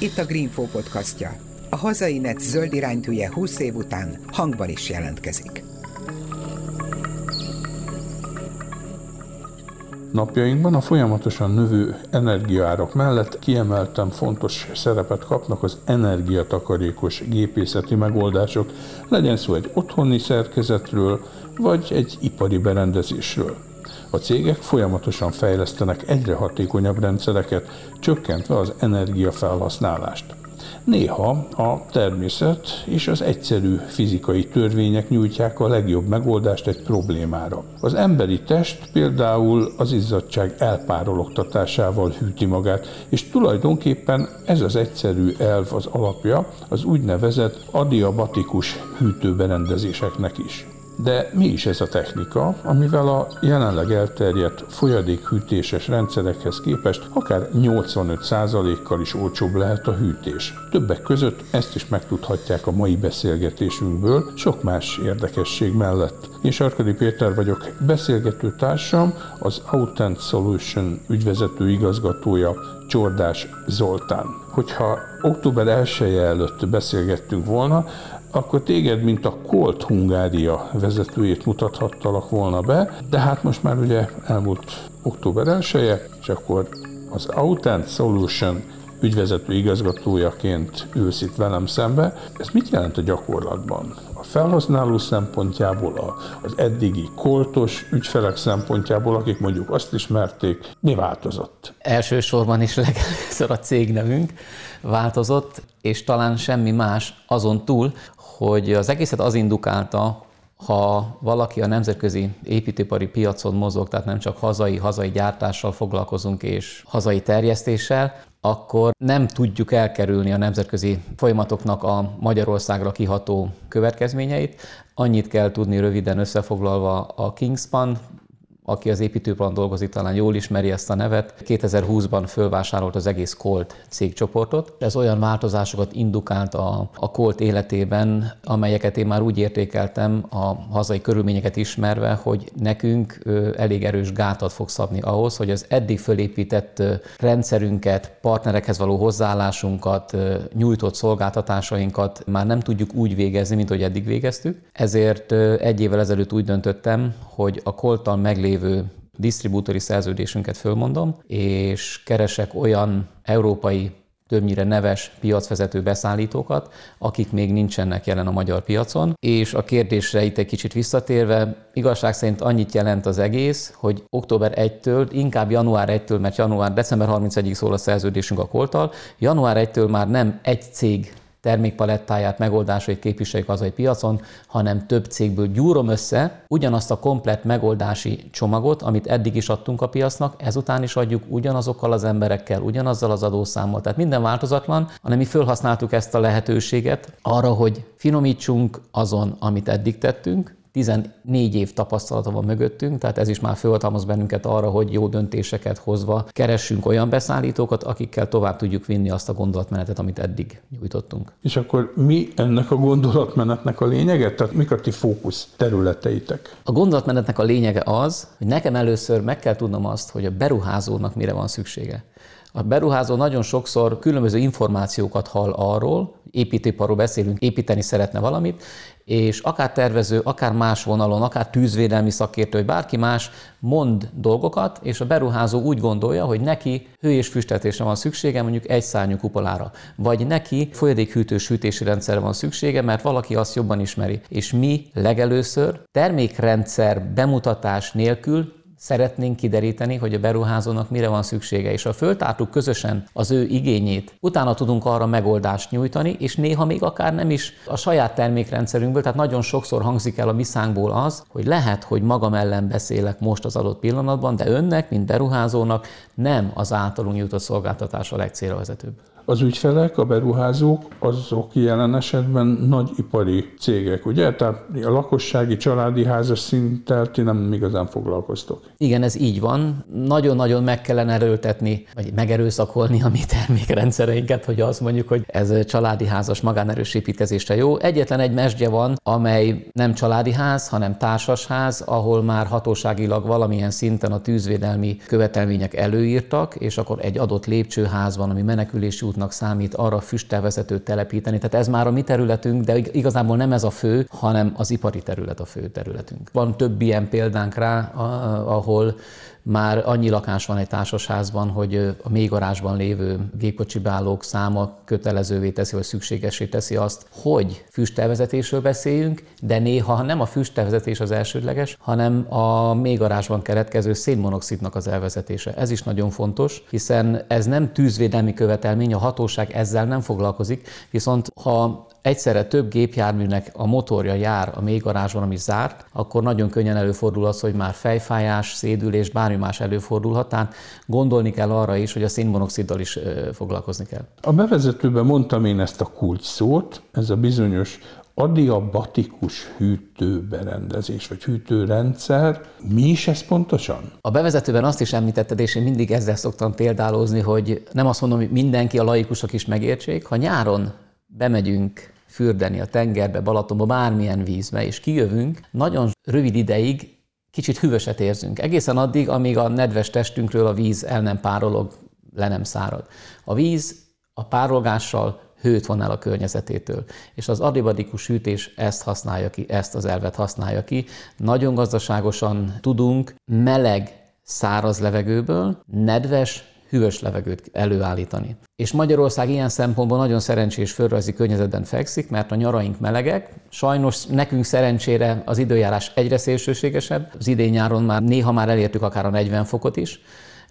Itt a Greenfo podcastja. A hazai net zöld iránytűje 20 év után hangban is jelentkezik. Napjainkban a folyamatosan növő energiaárak mellett kiemelten fontos szerepet kapnak az energiatakarékos gépészeti megoldások, legyen szó egy otthoni szerkezetről, vagy egy ipari berendezésről. A cégek folyamatosan fejlesztenek egyre hatékonyabb rendszereket, csökkentve az energiafelhasználást. Néha a természet és az egyszerű fizikai törvények nyújtják a legjobb megoldást egy problémára. Az emberi test például az izzadság elpárologtatásával hűti magát, és tulajdonképpen ez az egyszerű elv az alapja az úgynevezett adiabatikus hűtőberendezéseknek is. De mi is ez a technika, amivel a jelenleg elterjedt folyadékhűtéses rendszerekhez képest akár 85%-kal is olcsóbb lehet a hűtés? Többek között ezt is megtudhatják a mai beszélgetésünkből, sok más érdekesség mellett. Én Sarkadi Péter vagyok, beszélgető társam, az Autent Solution ügyvezető igazgatója, Csordás Zoltán. Hogyha október 1 előtt beszélgettünk volna, akkor téged, mint a Colt Hungária vezetőjét mutathattalak volna be, de hát most már ugye elmúlt október 1 és akkor az Autent Solution ügyvezető igazgatójaként ülsz itt velem szembe. Ez mit jelent a gyakorlatban? A felhasználó szempontjából, az eddigi koltos ügyfelek szempontjából, akik mondjuk azt ismerték, mi változott? Elsősorban is legelőször a cégnevünk változott, és talán semmi más azon túl, hogy az egészet az indukálta, ha valaki a nemzetközi építőipari piacon mozog, tehát nem csak hazai, hazai gyártással foglalkozunk és hazai terjesztéssel, akkor nem tudjuk elkerülni a nemzetközi folyamatoknak a Magyarországra kiható következményeit. Annyit kell tudni röviden összefoglalva a Kingspan aki az építőplan dolgozik, talán jól ismeri ezt a nevet. 2020-ban fölvásárolt az egész Colt cégcsoportot. Ez olyan változásokat indukált a, a Colt életében, amelyeket én már úgy értékeltem a hazai körülményeket ismerve, hogy nekünk elég erős gátat fog szabni ahhoz, hogy az eddig fölépített rendszerünket, partnerekhez való hozzáállásunkat, nyújtott szolgáltatásainkat már nem tudjuk úgy végezni, mint hogy eddig végeztük. Ezért egy évvel ezelőtt úgy döntöttem, hogy a Colttal meglévő lévő disztribútori szerződésünket fölmondom, és keresek olyan európai többnyire neves piacvezető beszállítókat, akik még nincsenek jelen a magyar piacon. És a kérdésre itt egy kicsit visszatérve, igazság szerint annyit jelent az egész, hogy október 1-től, inkább január 1-től, mert január, december 31-ig szól a szerződésünk a koltal, január 1-től már nem egy cég termékpalettáját, megoldásait képviseljük hazai piacon, hanem több cégből gyúrom össze ugyanazt a komplett megoldási csomagot, amit eddig is adtunk a piacnak, ezután is adjuk ugyanazokkal az emberekkel, ugyanazzal az adószámmal. Tehát minden változatlan, hanem mi felhasználtuk ezt a lehetőséget arra, hogy finomítsunk azon, amit eddig tettünk, 14 év tapasztalata van mögöttünk, tehát ez is már fölhatalmaz bennünket arra, hogy jó döntéseket hozva keressünk olyan beszállítókat, akikkel tovább tudjuk vinni azt a gondolatmenetet, amit eddig nyújtottunk. És akkor mi ennek a gondolatmenetnek a lényege? Tehát mik a ti fókusz területeitek? A gondolatmenetnek a lényege az, hogy nekem először meg kell tudnom azt, hogy a beruházónak mire van szüksége. A beruházó nagyon sokszor különböző információkat hall arról, építőiparról beszélünk, építeni szeretne valamit, és akár tervező, akár más vonalon, akár tűzvédelmi szakértő, vagy bárki más mond dolgokat, és a beruházó úgy gondolja, hogy neki hő- és füstetésre van szüksége, mondjuk egy szárnyú kupolára, vagy neki folyadékhűtős hűtési rendszerre van szüksége, mert valaki azt jobban ismeri. És mi legelőször termékrendszer bemutatás nélkül szeretnénk kideríteni, hogy a beruházónak mire van szüksége, és ha föltártuk közösen az ő igényét, utána tudunk arra megoldást nyújtani, és néha még akár nem is a saját termékrendszerünkből, tehát nagyon sokszor hangzik el a miszánkból az, hogy lehet, hogy magam ellen beszélek most az adott pillanatban, de önnek, mint beruházónak nem az általunk nyújtott szolgáltatás a legcélra vezetőbb. Az ügyfelek, a beruházók, azok jelen esetben nagy ipari cégek, ugye? Tehát a lakossági, családi házas szinttel ti nem igazán foglalkoztok. Igen, ez így van. Nagyon-nagyon meg kellene erőltetni, vagy megerőszakolni a mi termékrendszereinket, hogy azt mondjuk, hogy ez családi házas magánerős építkezésre jó. Egyetlen egy mesdje van, amely nem családi ház, hanem társasház, ahol már hatóságilag valamilyen szinten a tűzvédelmi követelmények előírtak, és akkor egy adott lépcsőház van, ami menekülési útnak számít, arra füsttelvezetőt telepíteni. Tehát ez már a mi területünk, de igazából nem ez a fő, hanem az ipari terület a fő területünk. Van több ilyen példánk rá, ahol már annyi lakás van egy társasházban, hogy a mély garázsban lévő gépkocsi beállók száma kötelezővé teszi, vagy szükségesé teszi azt, hogy füsttelvezetésről beszéljünk, de néha nem a füsttelvezetés az elsődleges, hanem a mély garázsban keletkező szénmonoxidnak az elvezetése. Ez is nagyon fontos, hiszen ez nem tűzvédelmi követelmény, a hatóság ezzel nem foglalkozik, viszont ha egyszerre több gépjárműnek a motorja jár a mély garázsban, ami zárt, akkor nagyon könnyen előfordul az, hogy már fejfájás, szédülés, bármi más előfordulhat. Tehát gondolni kell arra is, hogy a szénmonoxiddal is foglalkozni kell. A bevezetőben mondtam én ezt a kulcs szót, ez a bizonyos adiabatikus hűtőberendezés, vagy hűtőrendszer. Mi is ez pontosan? A bevezetőben azt is említetted, és én mindig ezzel szoktam példálózni, hogy nem azt mondom, hogy mindenki, a laikusok is megértsék, ha nyáron bemegyünk fürdeni a tengerbe, Balatonba, bármilyen vízbe, és kijövünk, nagyon rövid ideig kicsit hűvöset érzünk. Egészen addig, amíg a nedves testünkről a víz el nem párolog, le nem szárad. A víz a párolgással hőt von el a környezetétől. És az adibadikus hűtés ezt használja ki, ezt az elvet használja ki. Nagyon gazdaságosan tudunk meleg, száraz levegőből nedves, hűvös levegőt előállítani. És Magyarország ilyen szempontból nagyon szerencsés földrajzi környezetben fekszik, mert a nyaraink melegek. Sajnos nekünk szerencsére az időjárás egyre szélsőségesebb. Az idén nyáron már néha már elértük akár a 40 fokot is,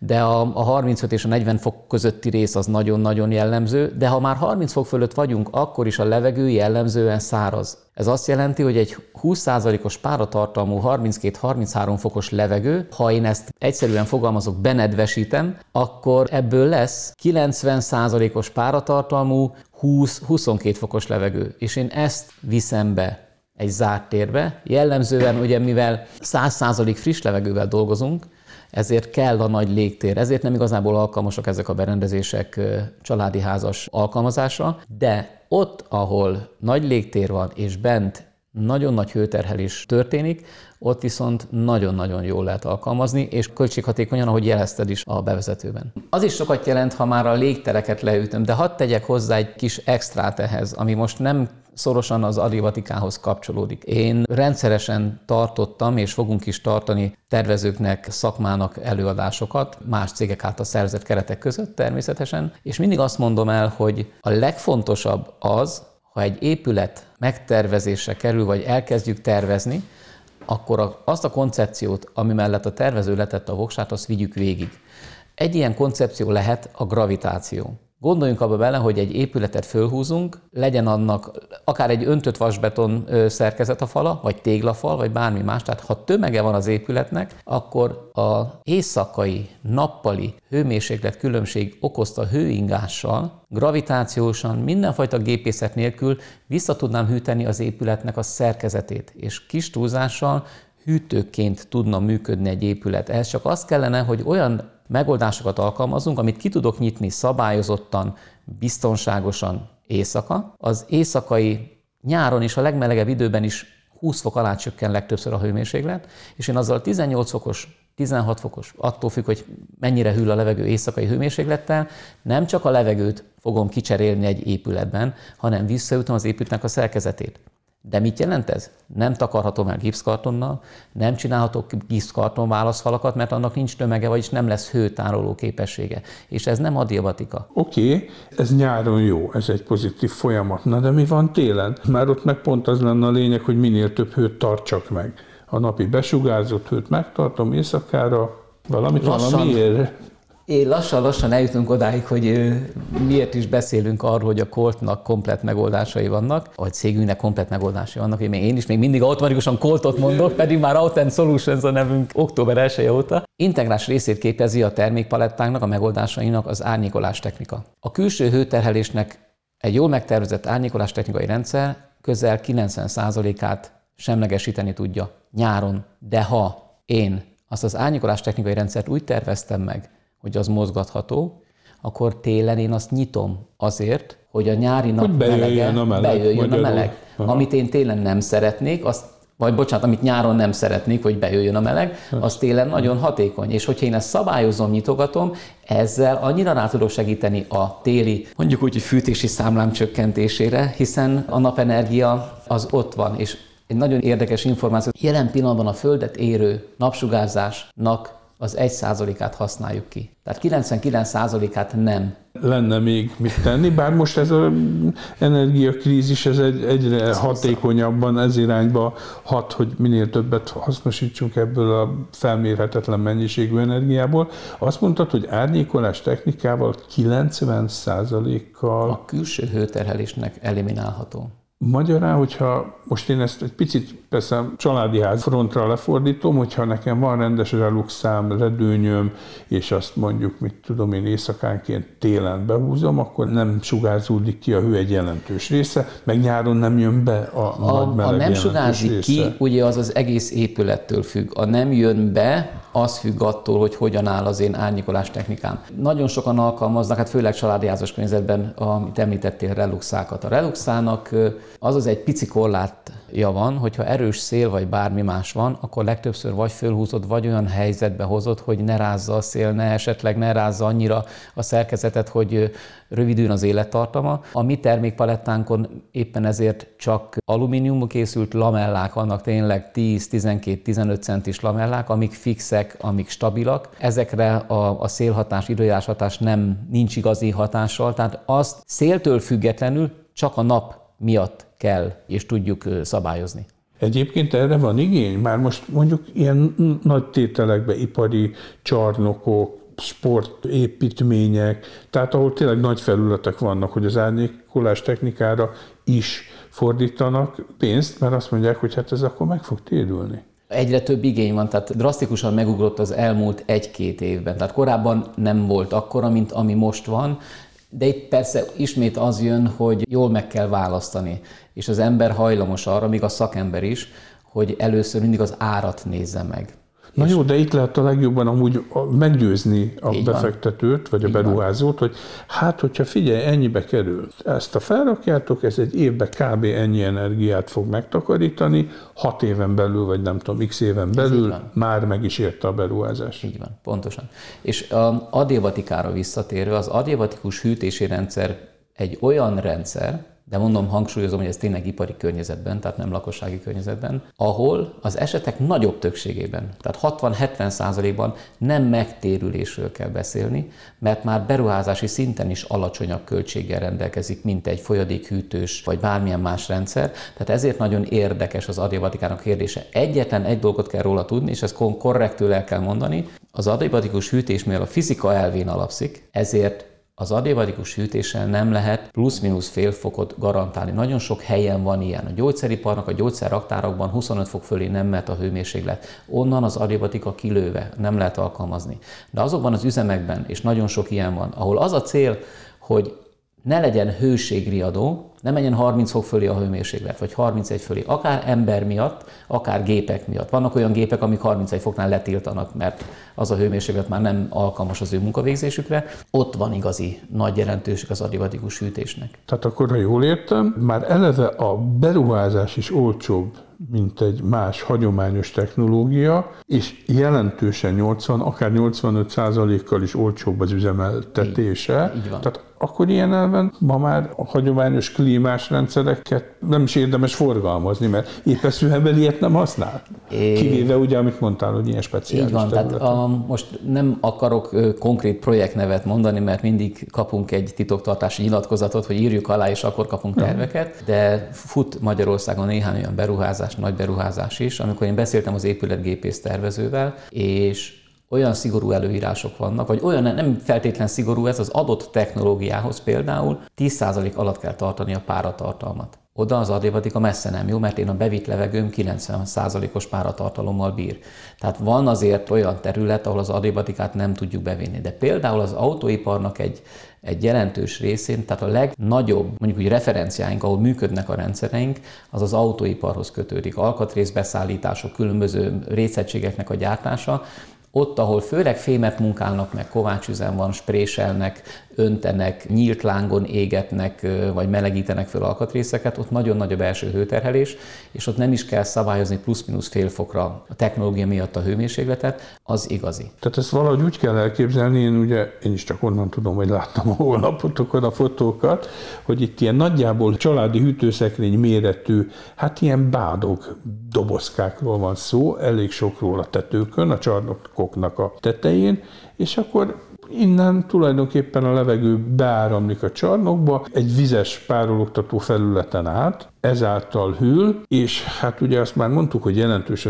de a, a 35 és a 40 fok közötti rész az nagyon-nagyon jellemző, de ha már 30 fok fölött vagyunk, akkor is a levegő jellemzően száraz. Ez azt jelenti, hogy egy 20%-os páratartalmú 32-33 fokos levegő, ha én ezt egyszerűen fogalmazok, benedvesítem, akkor ebből lesz 90%-os páratartalmú 20-22 fokos levegő. És én ezt viszem be egy zárt térbe. Jellemzően ugye mivel 100% friss levegővel dolgozunk, ezért kell a nagy légtér, ezért nem igazából alkalmasak ezek a berendezések családi házas alkalmazásra, de ott, ahol nagy légtér van, és bent nagyon nagy hőterhelés történik, ott viszont nagyon-nagyon jól lehet alkalmazni, és költséghatékonyan, ahogy jelezted is a bevezetőben. Az is sokat jelent, ha már a légtereket leütöm, de hadd tegyek hozzá egy kis extrát ehhez, ami most nem szorosan az adivatikához kapcsolódik. Én rendszeresen tartottam, és fogunk is tartani tervezőknek, szakmának előadásokat, más cégek által szerzett keretek között természetesen, és mindig azt mondom el, hogy a legfontosabb az, ha egy épület megtervezésre kerül, vagy elkezdjük tervezni, akkor azt a koncepciót, ami mellett a tervező letette a voksát, azt vigyük végig. Egy ilyen koncepció lehet a gravitáció. Gondoljunk abba bele, hogy egy épületet fölhúzunk, legyen annak akár egy öntött vasbeton szerkezet a fala, vagy téglafal, vagy bármi más. Tehát ha tömege van az épületnek, akkor a éjszakai, nappali hőmérséklet különbség okozta hőingással, gravitációsan, mindenfajta gépészet nélkül vissza tudnám hűteni az épületnek a szerkezetét, és kis túlzással hűtőként tudna működni egy épület. Ez csak az kellene, hogy olyan megoldásokat alkalmazunk, amit ki tudok nyitni szabályozottan, biztonságosan éjszaka. Az éjszakai nyáron és a legmelegebb időben is 20 fok alá csökken legtöbbször a hőmérséklet, és én azzal 18 fokos, 16 fokos, attól függ, hogy mennyire hűl a levegő éjszakai hőmérséklettel, nem csak a levegőt fogom kicserélni egy épületben, hanem visszaütöm az épületnek a szerkezetét. De mit jelent ez? Nem takarhatom el gipszkartonnal, nem csinálhatok gipszkarton válaszfalakat, mert annak nincs tömege, vagyis nem lesz hőtároló képessége. És ez nem a diabatika. Oké, okay, ez nyáron jó, ez egy pozitív folyamat. Na de mi van télen? Már ott meg pont az lenne a lényeg, hogy minél több hőt tartsak meg. A napi besugárzott hőt megtartom éjszakára, valamit lassan, valamiért Én lassan-lassan eljutunk odáig, hogy miért is beszélünk arról, hogy a Coltnak komplet megoldásai vannak, vagy cégünknek komplet megoldásai vannak, hogy én is még mindig automatikusan Coltot mondok, pedig már Autent Solutions a nevünk október 1 óta. Integrás részét képezi a termékpalettánknak, a megoldásainak az árnyékolás technika. A külső hőterhelésnek egy jól megtervezett árnyékolás technikai rendszer közel 90%-át semlegesíteni tudja nyáron, de ha én azt az árnyékolás technikai rendszert úgy terveztem meg, hogy az mozgatható, akkor télen én azt nyitom azért, hogy a nyári nap hogy bejöjjön a meleg. Bejöjjön a meleg. Amit én télen nem szeretnék, azt vagy bocsánat, amit nyáron nem szeretnék, hogy bejöjjön a meleg, az télen nagyon hatékony. És hogyha én ezt szabályozom, nyitogatom, ezzel annyira rá tudok segíteni a téli, mondjuk úgy, hogy fűtési számlám csökkentésére, hiszen a napenergia az ott van, és egy nagyon érdekes információ. Jelen pillanatban a Földet érő napsugárzásnak az 1%-át használjuk ki. Tehát 99%-át nem. Lenne még mit tenni, bár most ez az energiakrízis ez egy, egyre ez hatékonyabban ez irányba hat, hogy minél többet hasznosítsunk ebből a felmérhetetlen mennyiségű energiából. Azt mondtad, hogy árnyékolás technikával 90%-kal... A külső hőterhelésnek eliminálható. Magyarán, hogyha most én ezt egy picit persze családi ház frontra lefordítom, hogyha nekem van rendes reluxám, redőnyöm, és azt mondjuk, mit tudom én, éjszakánként télen behúzom, akkor nem sugárzódik ki a hő egy jelentős része, meg nyáron nem jön be a, a nagy meleg A nem sugárzik ki, ugye az az egész épülettől függ. A nem jön be, az függ attól, hogy hogyan áll az én árnyékolás technikám. Nagyon sokan alkalmaznak, hát főleg családi házas környezetben, amit említettél, reluxákat. A reluxának az az egy pici korlátja van, hogyha erős szél vagy bármi más van, akkor legtöbbször vagy fölhúzod, vagy olyan helyzetbe hozod, hogy ne rázza a szél, ne esetleg ne rázza annyira a szerkezetet, hogy rövidül az élettartama. A mi termékpalettánkon éppen ezért csak alumíniumból készült lamellák vannak, tényleg 10-12-15 centis lamellák, amik fixek, amik stabilak. Ezekre a, a szélhatás, időjárás hatás nem nincs igazi hatással, tehát azt széltől függetlenül csak a nap miatt kell és tudjuk szabályozni. Egyébként erre van igény? Már most mondjuk ilyen nagy tételekbe ipari csarnokok, sportépítmények, tehát ahol tényleg nagy felületek vannak, hogy az árnyékolás technikára is fordítanak pénzt, mert azt mondják, hogy hát ez akkor meg fog térülni. Egyre több igény van, tehát drasztikusan megugrott az elmúlt egy-két évben. Tehát korábban nem volt akkora, mint ami most van, de itt persze ismét az jön, hogy jól meg kell választani, és az ember hajlamos arra, még a szakember is, hogy először mindig az árat nézze meg. Na jó, de itt lehet a legjobban amúgy meggyőzni a Így befektetőt, vagy a Így beruházót, van. hogy hát, hogyha figyelj, ennyibe kerül, ezt a felrakjátok, ez egy évben kb. ennyi energiát fog megtakarítani, hat éven belül, vagy nem tudom, x éven belül már meg is érte a beruházás. Így van, pontosan. És a adévatikára visszatérve, az adévatikus hűtési rendszer egy olyan rendszer, de mondom, hangsúlyozom, hogy ez tényleg ipari környezetben, tehát nem lakossági környezetben, ahol az esetek nagyobb többségében, tehát 60-70 százalékban nem megtérülésről kell beszélni, mert már beruházási szinten is alacsonyabb költséggel rendelkezik, mint egy folyadékhűtős vagy bármilyen más rendszer. Tehát ezért nagyon érdekes az adiabatikának kérdése. Egyetlen egy dolgot kell róla tudni, és ezt korrektül el kell mondani, az adiabatikus hűtés, mivel a fizika elvén alapszik, ezért az adévadikus hűtéssel nem lehet plusz-minusz fél fokot garantálni. Nagyon sok helyen van ilyen. A gyógyszeriparnak, a gyógyszerraktárakban 25 fok fölé nem mehet a hőmérséklet. Onnan az adévatika kilőve nem lehet alkalmazni. De azokban az üzemekben, és nagyon sok ilyen van, ahol az a cél, hogy ne legyen hőségriadó, ne menjen 30 fok fölé a hőmérséklet, vagy 31 fölé, akár ember miatt, akár gépek miatt. Vannak olyan gépek, amik 31 foknál letiltanak, mert az a hőmérséklet már nem alkalmas az ő munkavégzésükre. Ott van igazi nagy jelentőség az adivatikus hűtésnek. Tehát akkor, ha jól értem, már eleve a beruházás is olcsóbb, mint egy más hagyományos technológia, és jelentősen 80, akár 85 százalékkal is olcsóbb az üzemeltetése. Így, így van. Tehát akkor ilyen elven ma már a hagyományos klímás rendszereket nem is érdemes forgalmazni, mert épp eszűhebben ilyet nem használ. É... Kivéve ugye, amit mondtál, hogy ilyen speciális Így van, területen. tehát a, most nem akarok konkrét projektnevet mondani, mert mindig kapunk egy titoktartási nyilatkozatot, hogy írjuk alá, és akkor kapunk terveket, de fut Magyarországon néhány olyan beruházás, nagy beruházás is, amikor én beszéltem az épületgépész tervezővel, és olyan szigorú előírások vannak, vagy olyan nem feltétlen szigorú ez az adott technológiához például 10% alatt kell tartani a páratartalmat. Oda az adévatika messze nem jó, mert én a bevitt levegőm 90%-os páratartalommal bír. Tehát van azért olyan terület, ahol az adévatikát nem tudjuk bevinni. De például az autóiparnak egy, egy jelentős részén, tehát a legnagyobb mondjuk úgy referenciáink, ahol működnek a rendszereink, az az autóiparhoz kötődik. Alkatrészbeszállítások, különböző részegységeknek a gyártása, ott, ahol főleg fémet munkálnak, meg kovácsüzem van, spréselnek, öntenek, nyílt lángon égetnek, vagy melegítenek föl alkatrészeket, ott nagyon nagy a belső hőterhelés, és ott nem is kell szabályozni plusz-minusz fél fokra a technológia miatt a hőmérsékletet, az igazi. Tehát ezt valahogy úgy kell elképzelni, én ugye, én is csak onnan tudom, hogy láttam a honlapotokon a fotókat, hogy itt ilyen nagyjából családi hűtőszekrény méretű, hát ilyen bádog dobozkákról van szó, elég sokról a tetőkön, a csarnokoknak a tetején, és akkor Innen tulajdonképpen a levegő beáramlik a csarnokba, egy vizes párologtató felületen át, ezáltal hűl, és hát ugye azt már mondtuk, hogy jelentős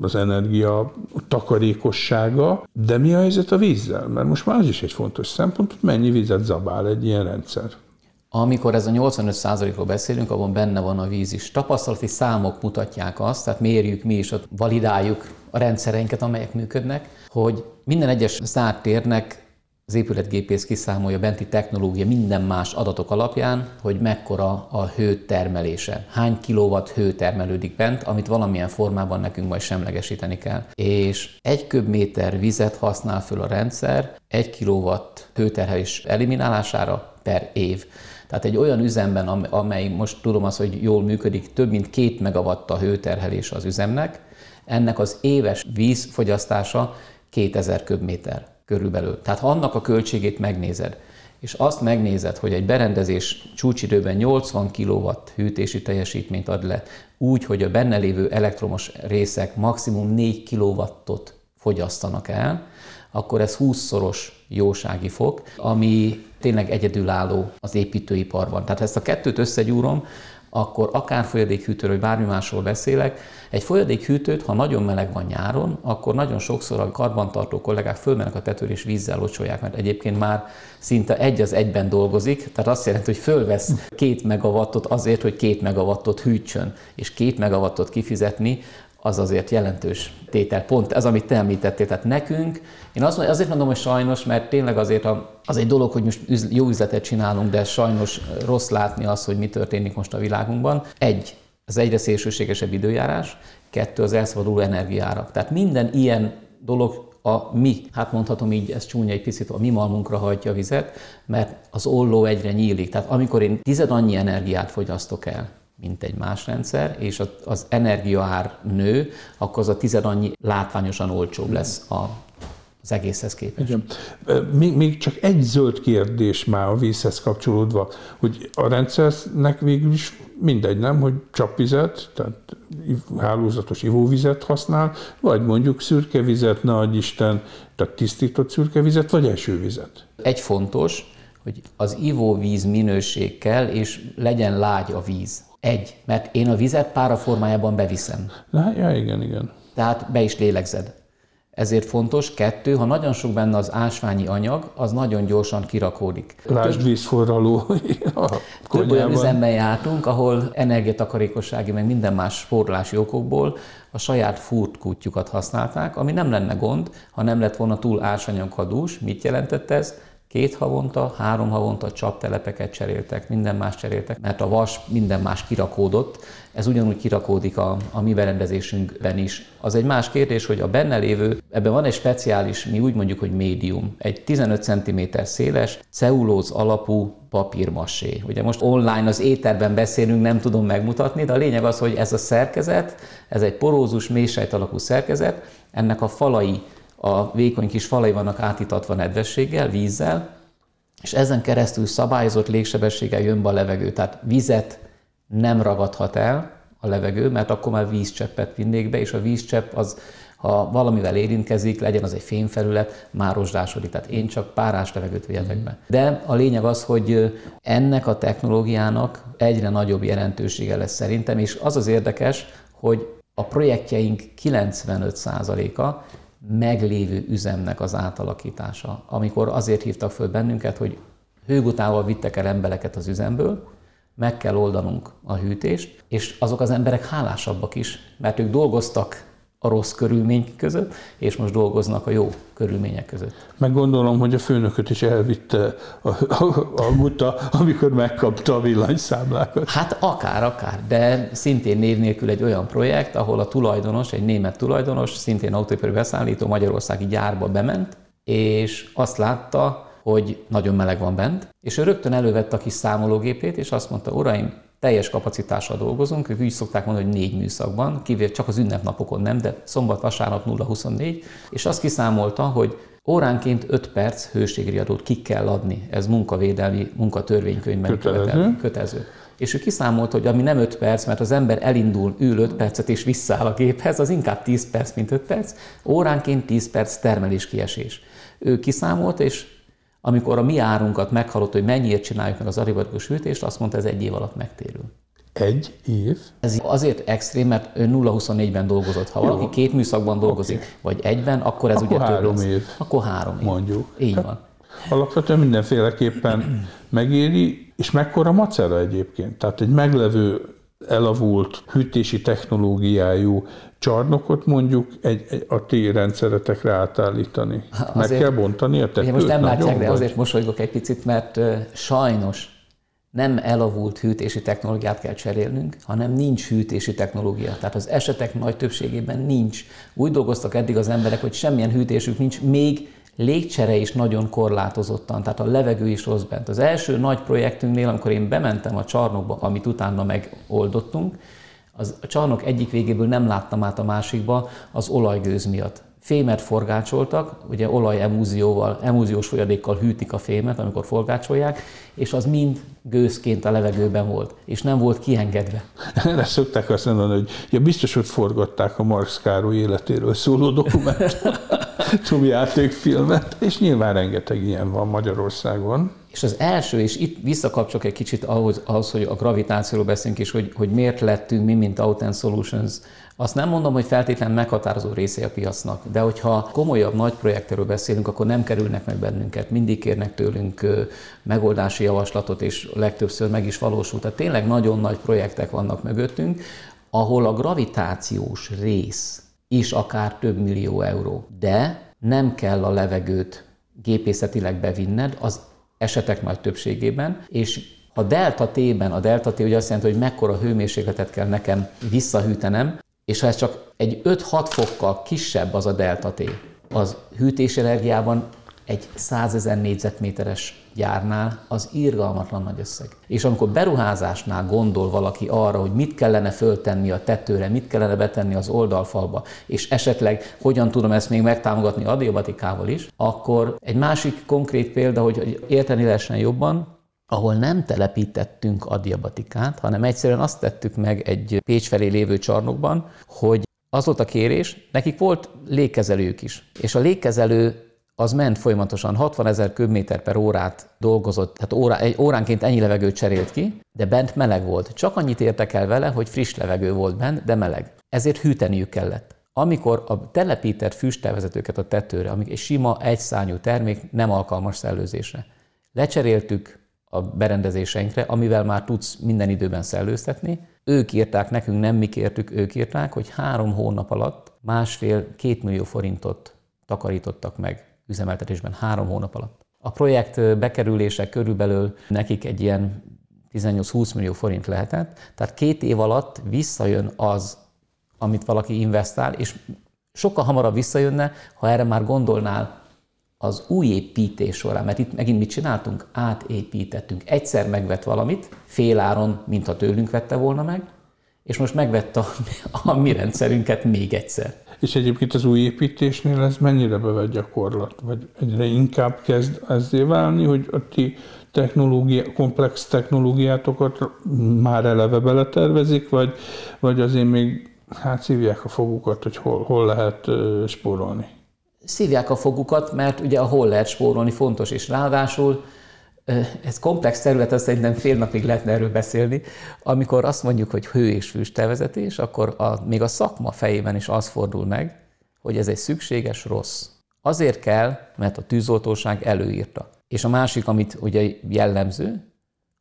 az energia takarékossága, de mi a helyzet a vízzel? Mert most már az is egy fontos szempont, hogy mennyi vizet zabál egy ilyen rendszer. Amikor ez a 85%-ról beszélünk, abban benne van a víz is. Tapasztalati számok mutatják azt, tehát mérjük mi is, validáljuk a rendszereinket, amelyek működnek, hogy minden egyes zárt térnek az épületgépész kiszámolja benti technológia minden más adatok alapján, hogy mekkora a hő termelése. Hány kilowatt hő termelődik bent, amit valamilyen formában nekünk majd semlegesíteni kell. És egy köbméter vizet használ föl a rendszer egy kilowatt hőterhelés eliminálására per év. Tehát egy olyan üzemben, amely most tudom az, hogy jól működik, több mint két megawatt a hőterhelés az üzemnek, ennek az éves vízfogyasztása 2000 köbméter körülbelül. Tehát ha annak a költségét megnézed, és azt megnézed, hogy egy berendezés csúcsidőben 80 kW hűtési teljesítményt ad le, úgy, hogy a benne lévő elektromos részek maximum 4 kW-ot fogyasztanak el, akkor ez 20-szoros jósági fok, ami tényleg egyedülálló az építőiparban. Tehát ezt a kettőt összegyúrom, akkor akár folyadékhűtőről, vagy bármi másról beszélek, egy folyadékhűtőt, ha nagyon meleg van nyáron, akkor nagyon sokszor a karbantartó kollégák fölmennek a tetőre és vízzel locsolják, mert egyébként már szinte egy az egyben dolgozik, tehát azt jelenti, hogy fölvesz két megawattot azért, hogy két megawattot hűtsön, és két megawattot kifizetni, az azért jelentős tétel. Pont ez, amit te említettél. Tehát nekünk, én azt, azért mondom, hogy sajnos, mert tényleg azért a, az egy dolog, hogy most jó üzletet csinálunk, de sajnos rossz látni azt, hogy mi történik most a világunkban. Egy, az egyre szélsőségesebb időjárás, kettő, az elszabaduló energiárak. Tehát minden ilyen dolog a mi, hát mondhatom így, ez csúnya egy picit, a mi malmunkra hajtja a vizet, mert az olló egyre nyílik. Tehát amikor én tized annyi energiát fogyasztok el, mint egy más rendszer, és az energiaár nő, akkor az a tized annyi látványosan olcsóbb lesz a az egészhez képest. Igen. Még, még csak egy zöld kérdés már a vízhez kapcsolódva, hogy a rendszernek végül is mindegy, nem, hogy csapvizet, tehát hálózatos ivóvizet használ, vagy mondjuk szürkevizet, ne adj Isten, tehát tisztított szürkevizet, vagy esővizet. Egy fontos, hogy az ivóvíz minőség kell, és legyen lágy a víz. Egy, mert én a vizet páraformájában beviszem. Na, ja, igen, igen. Tehát be is lélegzed. Ezért fontos, kettő, ha nagyon sok benne az ásványi anyag, az nagyon gyorsan kirakódik. Lásd vízforraló. Több olyan üzemben jártunk, ahol energiatakarékossági, meg minden más spórolási okokból a saját furt kutyukat használták, ami nem lenne gond, ha nem lett volna túl ásanyagkadús. Mit jelentett ez? Két havonta, három havonta csaptelepeket cseréltek, minden más cseréltek, mert a vas minden más kirakódott, ez ugyanúgy kirakódik a, a mi berendezésünkben is. Az egy más kérdés, hogy a benne lévő, ebben van egy speciális, mi úgy mondjuk, hogy médium, egy 15 cm széles, ceulóz alapú papírmassé. Ugye most online az éterben beszélünk, nem tudom megmutatni, de a lényeg az, hogy ez a szerkezet, ez egy porózus, mélysejt alakú szerkezet, ennek a falai a vékony kis falai vannak átítatva nedvességgel, vízzel, és ezen keresztül szabályozott légsebességgel jön be a levegő. Tehát vizet nem ragadhat el a levegő, mert akkor már vízcseppet vinnék be, és a vízcsepp az, ha valamivel érintkezik, legyen az egy fémfelület, már rozsdásodik. Tehát én csak párás levegőt vihetek be. De a lényeg az, hogy ennek a technológiának egyre nagyobb jelentősége lesz szerintem, és az az érdekes, hogy a projektjeink 95%-a meglévő üzemnek az átalakítása, amikor azért hívtak föl bennünket, hogy hőgutával vittek el embereket az üzemből, meg kell oldanunk a hűtést, és azok az emberek hálásabbak is, mert ők dolgoztak a rossz körülmények között, és most dolgoznak a jó körülmények között. Meg gondolom, hogy a főnököt is elvitte a, a, a guta, amikor megkapta a villanyszámlákat. Hát akár, akár, de szintén név nélkül egy olyan projekt, ahol a tulajdonos, egy német tulajdonos, szintén autóipari beszállító Magyarországi gyárba bement, és azt látta, hogy nagyon meleg van bent, és ő rögtön elővette a kis számológépét, és azt mondta, uraim, teljes kapacitással dolgozunk, ők úgy szokták mondani, hogy négy műszakban, kivéve csak az ünnepnapokon nem, de szombat, vasárnap 0-24, és azt kiszámolta, hogy óránként 5 perc hőségriadót ki kell adni. Ez munkavédelmi, munkatörvénykönyvben kötelező. kötelező. És ő kiszámolta, hogy ami nem 5 perc, mert az ember elindul, ül 5 percet és visszaáll a géphez, az inkább 10 perc, mint 5 perc, óránként 10 perc termelés kiesés. Ő kiszámolta, és amikor a mi árunkat meghallott, hogy mennyiért csináljuk meg az aribarikus hűtést, azt mondta, ez egy év alatt megtérül. Egy év? Ez azért extrém, mert ő 0-24-ben dolgozott. Ha valaki két műszakban dolgozik, okay. vagy egyben, akkor ez akkor ugye három több év. Akkor három év. Mondjuk. Így hát, van. Alapvetően mindenféleképpen megéri, és mekkora macera egyébként. Tehát egy meglevő elavult hűtési technológiájú csarnokot mondjuk egy, egy a ti rendszeretekre átállítani? Meg azért, kell bontani a tetőt? Most nem látják, de azért mosolygok egy picit, mert uh, sajnos nem elavult hűtési technológiát kell cserélnünk, hanem nincs hűtési technológia. Tehát az esetek nagy többségében nincs. Úgy dolgoztak eddig az emberek, hogy semmilyen hűtésük nincs, még légcsere is nagyon korlátozottan, tehát a levegő is rossz bent. Az első nagy projektünknél, amikor én bementem a csarnokba, amit utána megoldottunk, az a csarnok egyik végéből nem láttam át a másikba az olajgőz miatt. Fémet forgácsoltak, ugye olajemúzióval, emúziós folyadékkal hűtik a fémet, amikor forgácsolják, és az mind gőzként a levegőben volt, és nem volt kiengedve. Erre szokták azt mondani, hogy ja, biztos, hogy forgatták a Marx Károly életéről szóló dokumentumjátékfilmet, és nyilván rengeteg ilyen van Magyarországon. És az első, és itt visszakapcsolok egy kicsit ahhoz, ahhoz hogy a gravitációról beszélünk, és hogy, hogy miért lettünk mi, mint Autent Solutions, azt nem mondom, hogy feltétlenül meghatározó része a piacnak, de hogyha komolyabb nagy projektről beszélünk, akkor nem kerülnek meg bennünket, mindig kérnek tőlünk megoldási javaslatot, és legtöbbször meg is valósult. Tehát tényleg nagyon nagy projektek vannak mögöttünk, ahol a gravitációs rész is akár több millió euró, de nem kell a levegőt gépészetileg bevinned, az esetek nagy többségében, és a delta T-ben, a delta T ugye azt jelenti, hogy mekkora hőmérsékletet kell nekem visszahűtenem, és ha ez csak egy 5-6 fokkal kisebb az a delta T, az hűtésenergiában egy 100 ezer négyzetméteres gyárnál az irgalmatlan nagy összeg. És amikor beruházásnál gondol valaki arra, hogy mit kellene föltenni a tetőre, mit kellene betenni az oldalfalba, és esetleg hogyan tudom ezt még megtámogatni adiabatikával is, akkor egy másik konkrét példa, hogy érteni lehessen jobban, ahol nem telepítettünk adiabatikát, hanem egyszerűen azt tettük meg egy Pécs felé lévő csarnokban, hogy az volt a kérés, nekik volt légkezelők is, és a légkezelő az ment folyamatosan 60 ezer köbméter per órát dolgozott, tehát órá, egy óránként ennyi levegőt cserélt ki, de bent meleg volt. Csak annyit értek el vele, hogy friss levegő volt bent, de meleg. Ezért hűteniük kellett. Amikor a telepített füsttelvezetőket a tetőre, amik egy sima, egyszányú termék nem alkalmas szellőzésre, lecseréltük a berendezéseinkre, amivel már tudsz minden időben szellőztetni. Ők írták nekünk, nem mi kértük, ők írták, hogy három hónap alatt másfél-két millió forintot takarítottak meg üzemeltetésben három hónap alatt. A projekt bekerülése körülbelül nekik egy ilyen 18-20 millió forint lehetett, tehát két év alatt visszajön az, amit valaki investál, és sokkal hamarabb visszajönne, ha erre már gondolnál az új építés során, mert itt megint mit csináltunk? Átépítettünk. Egyszer megvett valamit, féláron, mintha tőlünk vette volna meg, és most megvette a, a mi rendszerünket még egyszer. És egyébként az új építésnél ez mennyire bevett gyakorlat? Vagy egyre inkább kezd ezzé válni, hogy a ti technológia, komplex technológiátokat már eleve beletervezik, vagy, vagy azért még hát szívják a fogukat, hogy hol, hol lehet spórolni? Szívják a fogukat, mert ugye a hol lehet spórolni fontos, és ráadásul ez komplex terület, azt szerintem fél napig lehetne erről beszélni. Amikor azt mondjuk, hogy hő és füsttelvezetés, akkor a, még a szakma fejében is az fordul meg, hogy ez egy szükséges rossz. Azért kell, mert a tűzoltóság előírta. És a másik, amit ugye jellemző,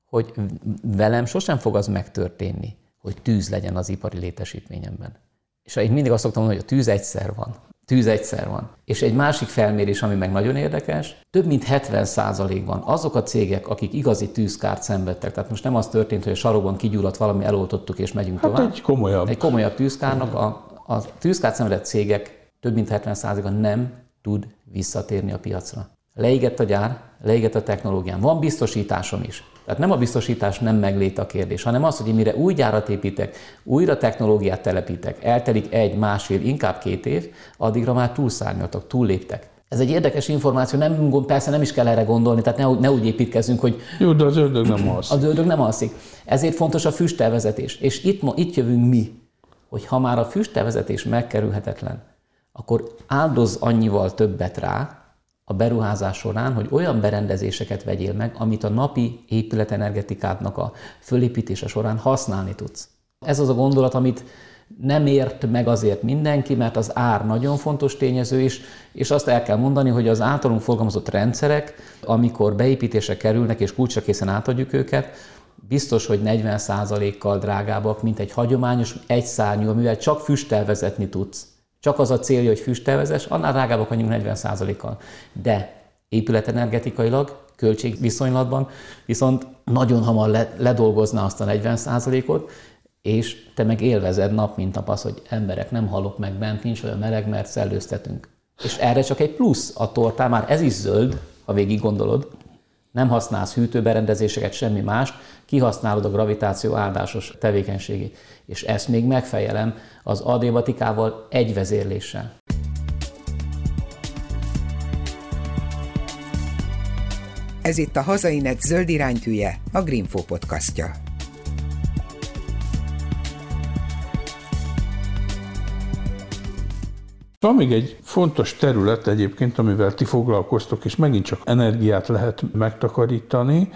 hogy velem sosem fog az megtörténni, hogy tűz legyen az ipari létesítményemben. És én mindig azt szoktam mondani, hogy a tűz egyszer van. Tűz egyszer van. És egy másik felmérés, ami meg nagyon érdekes, több mint 70%-ban azok a cégek, akik igazi tűzkárt szenvedtek, tehát most nem az történt, hogy a sarokban kigyulladt valami, eloltottuk és megyünk hát tovább. egy komolyabb. Egy komolyabb tűzkárnak a, a tűzkárt szenvedett cégek több mint 70%-a nem tud visszatérni a piacra. Leégett a gyár, leégett a technológiám. Van biztosításom is. Tehát nem a biztosítás nem meglét a kérdés, hanem az, hogy mire új gyárat építek, újra technológiát telepítek, eltelik egy, másfél, inkább két év, addigra már túlszárnyaltak, túlléptek. Ez egy érdekes információ, nem, persze nem is kell erre gondolni, tehát ne, ne úgy építkezünk, hogy... Jó, de az ördög nem alszik. Az ördög nem alszik. Ezért fontos a füstelvezetés. És itt, ma, itt jövünk mi, hogy ha már a füstelvezetés megkerülhetetlen, akkor áldoz annyival többet rá, a beruházás során, hogy olyan berendezéseket vegyél meg, amit a napi épületenergetikádnak a fölépítése során használni tudsz. Ez az a gondolat, amit nem ért meg azért mindenki, mert az ár nagyon fontos tényező is, és azt el kell mondani, hogy az általunk forgalmazott rendszerek, amikor beépítése kerülnek és kulcsra készen átadjuk őket, biztos, hogy 40%-kal drágábbak, mint egy hagyományos egyszárnyú, amivel csak füsttel vezetni tudsz csak az a célja, hogy füsttelvezes, annál drágábbak vagyunk 40%-kal. De épületenergetikailag, költségviszonylatban viszont nagyon hamar le, ledolgozná azt a 40%-ot, és te meg élvezed nap, mint nap az, hogy emberek, nem halok meg bent, nincs olyan meleg, mert szellőztetünk. És erre csak egy plusz a tortán, már ez is zöld, ha végig gondolod, nem használsz hűtőberendezéseket, semmi más, kihasználod a gravitáció áldásos tevékenységét. És ezt még megfejelem az adébatikával egy vezérléssel. Ez itt a Hazainet zöld iránytűje, a Greenfo podcastja. Van még egy fontos terület egyébként, amivel ti foglalkoztok, és megint csak energiát lehet megtakarítani,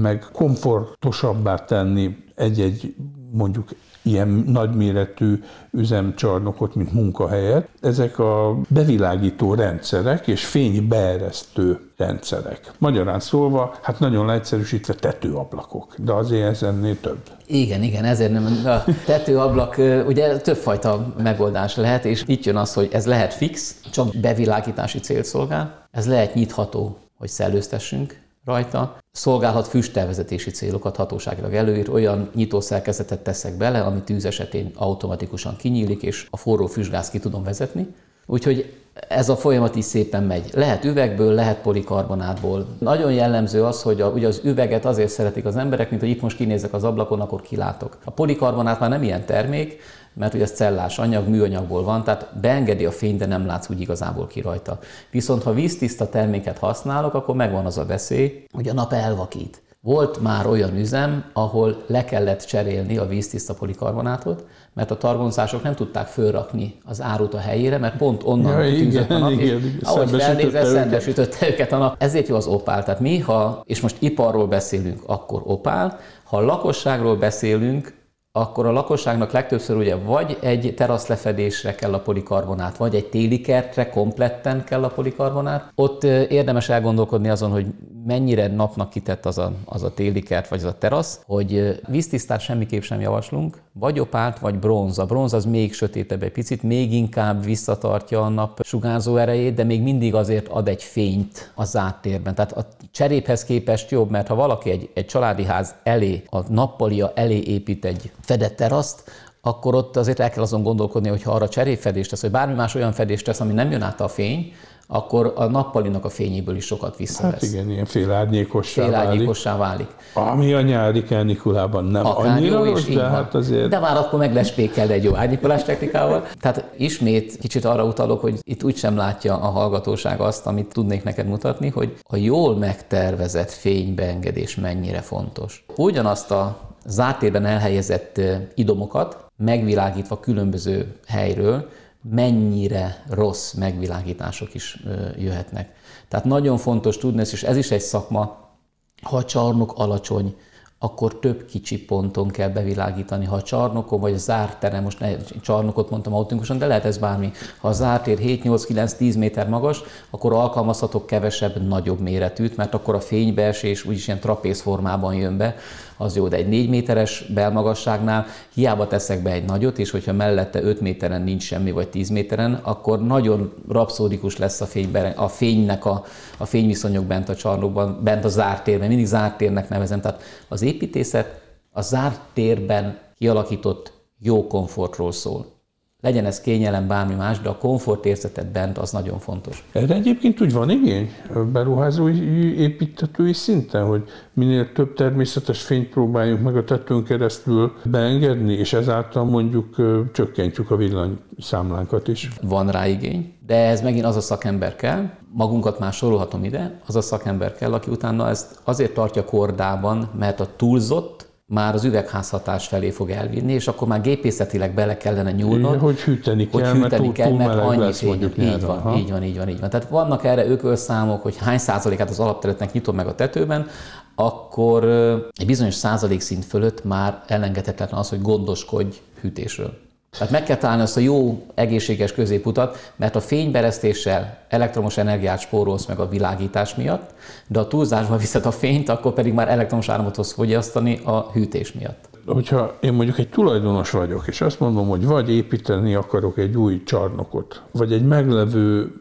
meg komfortosabbá tenni egy-egy mondjuk ilyen nagyméretű üzemcsarnokot, mint munkahelyet. Ezek a bevilágító rendszerek és fénybeeresztő rendszerek. Magyarán szólva, hát nagyon leegyszerűsítve tetőablakok, de azért ez ennél több. Igen, igen, ezért nem. A tetőablak ugye többfajta megoldás lehet, és itt jön az, hogy ez lehet fix, csak bevilágítási célt szolgál, ez lehet nyitható, hogy szellőztessünk, rajta. Szolgálhat füsttelvezetési célokat hatóságilag előír, olyan nyitószerkezetet teszek bele, ami tűz esetén automatikusan kinyílik, és a forró füstgáz ki tudom vezetni. Úgyhogy ez a folyamat is szépen megy. Lehet üvegből, lehet polikarbonátból. Nagyon jellemző az, hogy a, ugye az üveget azért szeretik az emberek, mint hogy itt most kinézek az ablakon, akkor kilátok. A polikarbonát már nem ilyen termék, mert ugye ez cellás anyag, műanyagból van, tehát beengedi a fényt, de nem látsz úgy igazából ki rajta. Viszont ha víztiszta terméket használok, akkor megvan az a veszély, hogy a nap elvakít. Volt már olyan üzem, ahol le kellett cserélni a víztiszta polikarbonátot, mert a targonzások nem tudták fölrakni az árut a helyére, mert pont onnan ja, tűzött a nap, igen, és igen, ahogy felnézett, szembesütötte őket a nap. Ezért jó az opál. Tehát mi, ha, és most iparról beszélünk, akkor opál, ha lakosságról beszélünk, akkor a lakosságnak legtöbbször ugye vagy egy teraszlefedésre kell a polikarbonát, vagy egy téli kertre kompletten kell a polikarbonát. Ott érdemes elgondolkodni azon, hogy mennyire napnak kitett az a, az a téli kert, vagy az a terasz, hogy víztisztát semmiképp sem javaslunk, vagy opált, vagy bronz. A bronz az még sötétebb egy picit, még inkább visszatartja a nap sugárzó erejét, de még mindig azért ad egy fényt a záttérben. Tehát a cseréphez képest jobb, mert ha valaki egy, egy családi ház elé, a nappalia elé épít egy fedett teraszt, akkor ott azért el kell azon gondolkodni, hogy ha arra cserépfedést tesz, vagy bármi más olyan fedést tesz, ami nem jön át a fény, akkor a nappalinak a fényéből is sokat visszavesz. Hát igen, ilyen félárnyékossá, félárnyékossá válik. válik. Ami a nyári kelnikulában nem Akár annyira jó rossz, de hát azért... De már akkor meg lespékel egy jó árnyékolás technikával. Tehát ismét kicsit arra utalok, hogy itt úgysem látja a hallgatóság azt, amit tudnék neked mutatni, hogy a jól megtervezett fénybeengedés mennyire fontos. Ugyanazt a zártérben elhelyezett idomokat megvilágítva különböző helyről, mennyire rossz megvilágítások is jöhetnek. Tehát nagyon fontos tudni, és ez is egy szakma, ha a csarnok alacsony, akkor több kicsi ponton kell bevilágítani. Ha a csarnokon vagy a zárt terem, most ne, csarnokot mondtam autentikusan, de lehet ez bármi. Ha a zárt tér 7, 8, 9, 10 méter magas, akkor alkalmazhatok kevesebb, nagyobb méretűt, mert akkor a fénybeesés úgyis ilyen trapéz formában jön be, az jó, de egy 4 méteres belmagasságnál hiába teszek be egy nagyot, és hogyha mellette 5 méteren nincs semmi, vagy 10 méteren, akkor nagyon rapszódikus lesz a, fényben, a fénynek a, a fényviszonyok bent a csarnokban, bent a zárt térben, mindig zárt térnek nevezem. Tehát az építészet a zárt térben kialakított jó komfortról szól. Legyen ez kényelem, bármi más, de a komfortérzetet bent az nagyon fontos. Erre egyébként úgy van igény beruházói építetői szinten, hogy minél több természetes fényt próbáljunk meg a tetőn keresztül beengedni, és ezáltal mondjuk csökkentjük a villanyszámlánkat is. Van rá igény, de ez megint az a szakember kell, magunkat már sorolhatom ide, az a szakember kell, aki utána ezt azért tartja kordában, mert a túlzott már az üvegházhatás felé fog elvinni, és akkor már gépészetileg bele kellene nyúlnod. Hogy hűteni kell, hogy hűteni mert kell, túl mert annyi lesz, fény. Így nyáron, van, ha? így van, így van, így van. Tehát vannak erre ökölszámok, hogy hány százalékát az alapterületnek nyitom meg a tetőben, akkor egy bizonyos százalékszint fölött már elengedhetetlen az, hogy gondoskodj hűtésről. Tehát meg kell találni azt a jó, egészséges középutat, mert a fényberesztéssel elektromos energiát spórolsz meg a világítás miatt, de a túlzásba viszed a fényt, akkor pedig már elektromos áramot hoz fogyasztani a hűtés miatt. Hogyha én mondjuk egy tulajdonos vagyok, és azt mondom, hogy vagy építeni akarok egy új csarnokot, vagy egy meglevő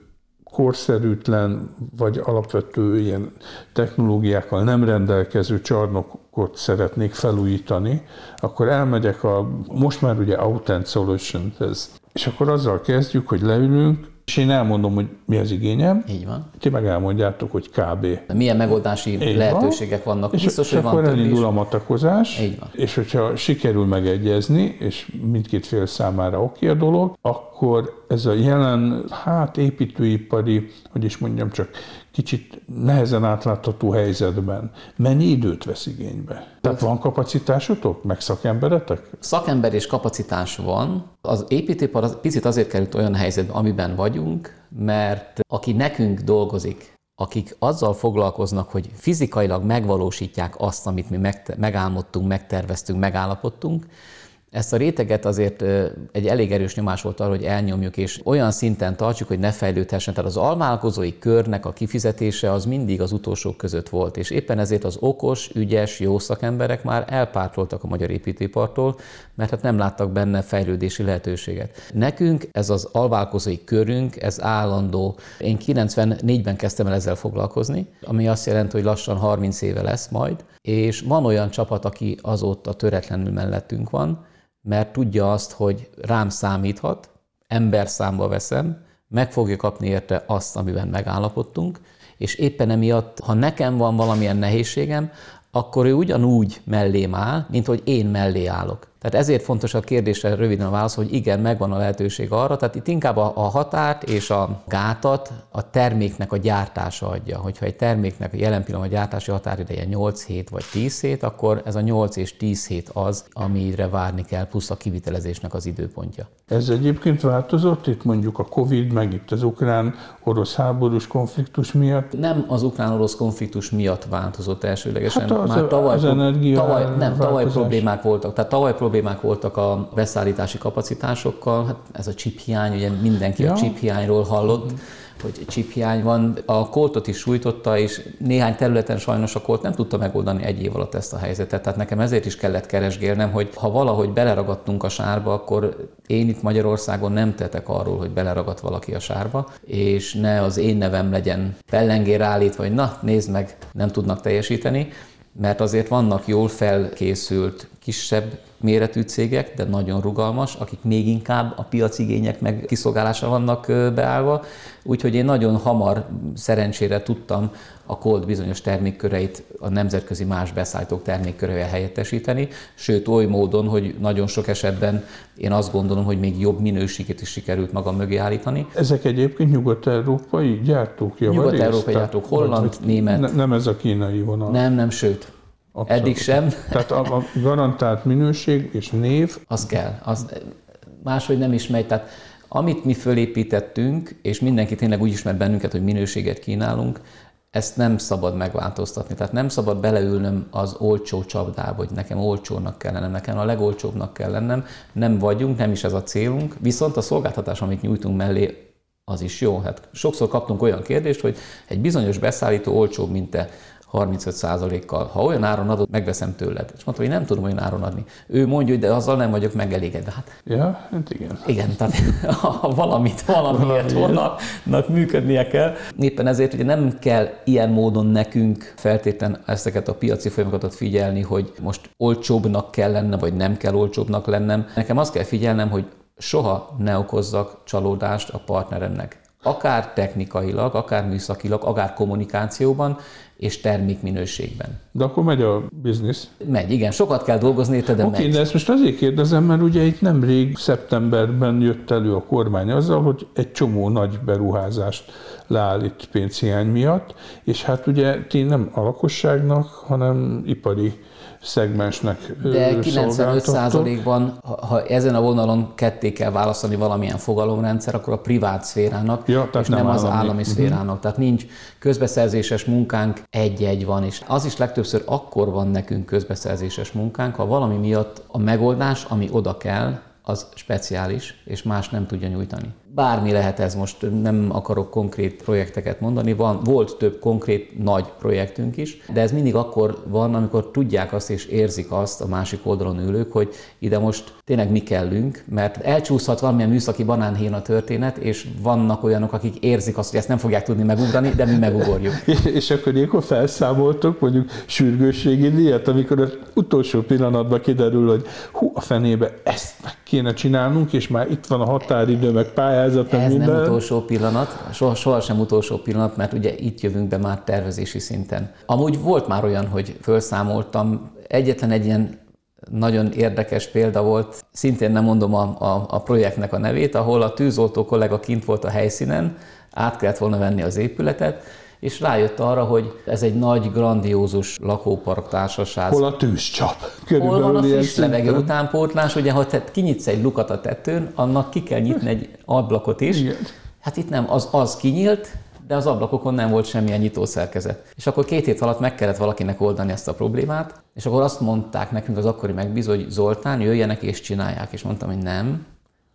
korszerűtlen, vagy alapvető ilyen technológiákkal nem rendelkező csarnokot szeretnék felújítani, akkor elmegyek a, most már ugye Autent Solutions-hez, és akkor azzal kezdjük, hogy leülünk, és én elmondom, hogy mi az igényem. Így van. Ti meg elmondjátok, hogy kb. De milyen megoldási Így lehetőségek van. vannak. És, Biztos, és hogy akkor van elindul a matakozás, Így van. és hogyha sikerül megegyezni, és mindkét fél számára oké a dolog, akkor ez a jelen, hát építőipari, hogy is mondjam csak, kicsit nehezen átlátható helyzetben mennyi időt vesz igénybe? Tehát van kapacitásotok, meg szakemberetek? Szakember és kapacitás van. Az építőipar az, picit azért került olyan helyzetbe, amiben vagyunk, mert aki nekünk dolgozik, akik azzal foglalkoznak, hogy fizikailag megvalósítják azt, amit mi megálmodtunk, megterveztünk, megállapodtunk, ezt a réteget azért egy elég erős nyomás volt arra, hogy elnyomjuk, és olyan szinten tartsuk, hogy ne fejlődhessen. Tehát az almálkozói körnek a kifizetése az mindig az utolsók között volt, és éppen ezért az okos, ügyes, jó szakemberek már elpártoltak a magyar építőipartól, mert hát nem láttak benne fejlődési lehetőséget. Nekünk ez az alválkozói körünk, ez állandó. Én 94-ben kezdtem el ezzel foglalkozni, ami azt jelenti, hogy lassan 30 éve lesz majd, és van olyan csapat, aki azóta töretlenül mellettünk van, mert tudja azt, hogy rám számíthat, ember számba veszem, meg fogja kapni érte azt, amiben megállapodtunk, és éppen emiatt, ha nekem van valamilyen nehézségem, akkor ő ugyanúgy mellém áll, mint hogy én mellé állok. Tehát ezért fontos a kérdésre röviden a válasz, hogy igen, megvan a lehetőség arra, tehát itt inkább a, a határt és a gátat a terméknek a gyártása adja. Hogyha egy terméknek a jelen pillanatban a gyártási határideje 8 hét vagy 10 hét, akkor ez a 8 és 10 hét az, amire várni kell, plusz a kivitelezésnek az időpontja. Ez egyébként változott itt mondjuk a Covid, meg itt az ukrán-orosz háborús konfliktus miatt? Nem az ukrán-orosz konfliktus miatt változott elsőlegesen. Hát az, Már tavaly, az tavaly, nem, tavaly problémák voltak. Tehát tavaly problémák voltak a beszállítási kapacitásokkal. Hát ez a chip hiány, ugye mindenki ja. a chip hiányról hallott. Hogy csiphiány van. A koltot is sújtotta, és néhány területen sajnos a kolt nem tudta megoldani egy év alatt ezt a helyzetet. Tehát nekem ezért is kellett keresgélnem, hogy ha valahogy beleragadtunk a sárba, akkor én itt Magyarországon nem tetek arról, hogy beleragadt valaki a sárba, és ne az én nevem legyen pellengér állítva, hogy na, nézd meg, nem tudnak teljesíteni, mert azért vannak jól felkészült kisebb méretű cégek, de nagyon rugalmas, akik még inkább a piacigények meg kiszolgálásra vannak beállva. Úgyhogy én nagyon hamar szerencsére tudtam a Colt bizonyos termékköreit a nemzetközi más beszállítók termékkörével helyettesíteni, sőt oly módon, hogy nagyon sok esetben én azt gondolom, hogy még jobb minőséget is sikerült magam mögé állítani. Ezek egyébként nyugat-európai gyártók Nyugat-európai gyártók, holland, német. Ne, nem ez a kínai vonal. Nem, nem, sőt. Abszolút. Eddig sem. Tehát a, a garantált minőség és név. Az kell. Az máshogy nem is megy. Tehát amit mi fölépítettünk, és mindenki tényleg úgy ismer bennünket, hogy minőséget kínálunk, ezt nem szabad megváltoztatni. Tehát nem szabad beleülnöm az olcsó csapdába, hogy nekem olcsónak kell lennem, nekem a legolcsóbbnak kell lennem. Nem vagyunk, nem is ez a célunk, viszont a szolgáltatás, amit nyújtunk mellé, az is jó. Hát sokszor kaptunk olyan kérdést, hogy egy bizonyos beszállító olcsóbb, mint te. 35%-kal. Ha olyan áron adod, megveszem tőled. És mondtam, hogy nem tudom olyan áron adni. Ő mondja, hogy de azzal nem vagyok megelégedve. Hát, ja, hát igen. Igen, tehát ha valamit valamiért vannak, működnie kell. Éppen ezért ugye nem kell ilyen módon nekünk feltétlen ezeket a piaci folyamatokat figyelni, hogy most olcsóbbnak kell lenne, vagy nem kell olcsóbbnak lennem. Nekem azt kell figyelnem, hogy soha ne okozzak csalódást a partneremnek. Akár technikailag, akár műszakilag, akár kommunikációban, és termékminőségben. De akkor megy a biznisz? Megy, igen. Sokat kell dolgozni érte, de okay, megy. de ezt most azért kérdezem, mert ugye itt nemrég szeptemberben jött elő a kormány azzal, hogy egy csomó nagy beruházást leállít pénzhiány miatt, és hát ugye ti nem a lakosságnak, hanem ipari szegmensnek De 95%-ban, ha, ezen a vonalon ketté kell választani valamilyen fogalomrendszer, akkor a privát szférának, ja, és nem, nem az állami, állami uh-huh. szférának. Tehát nincs közbeszerzéses munkánk, egy-egy van, és az is legtöbbször akkor van nekünk közbeszerzéses munkánk, ha valami miatt a megoldás, ami oda kell, az speciális, és más nem tudja nyújtani bármi lehet ez most, nem akarok konkrét projekteket mondani, van, volt több konkrét nagy projektünk is, de ez mindig akkor van, amikor tudják azt és érzik azt a másik oldalon ülők, hogy ide most tényleg mi kellünk, mert elcsúszhat valamilyen műszaki banánhén a történet, és vannak olyanok, akik érzik azt, hogy ezt nem fogják tudni megugrani, de mi megugorjuk. és akkor ilyenkor felszámoltok mondjuk sürgősségi díjat, amikor az utolsó pillanatban kiderül, hogy hú, a fenébe ezt meg kéne csinálnunk, és már itt van a határidő, meg pályázat, pályázat, Ez minden. nem utolsó pillanat, soha, sohasem utolsó pillanat, mert ugye itt jövünk be már tervezési szinten. Amúgy volt már olyan, hogy felszámoltam, egyetlen egy ilyen nagyon érdekes példa volt, szintén nem mondom a, a, a projektnek a nevét, ahol a tűzoltó kollega kint volt a helyszínen, át kellett volna venni az épületet, és rájött arra, hogy ez egy nagy, grandiózus lakópark társaság. Hol a tűzcsap? Körülbelül Hol van a friss levegő utánpótlás? Ugye, ha te kinyitsz egy lukat a tetőn, annak ki kell nyitni egy ablakot is. Igen. Hát itt nem, az, az kinyílt, de az ablakokon nem volt semmilyen nyitószerkezet. És akkor két hét alatt meg kellett valakinek oldani ezt a problémát, és akkor azt mondták nekünk az akkori megbízó, hogy Zoltán, jöjjenek és csinálják. És mondtam, hogy nem,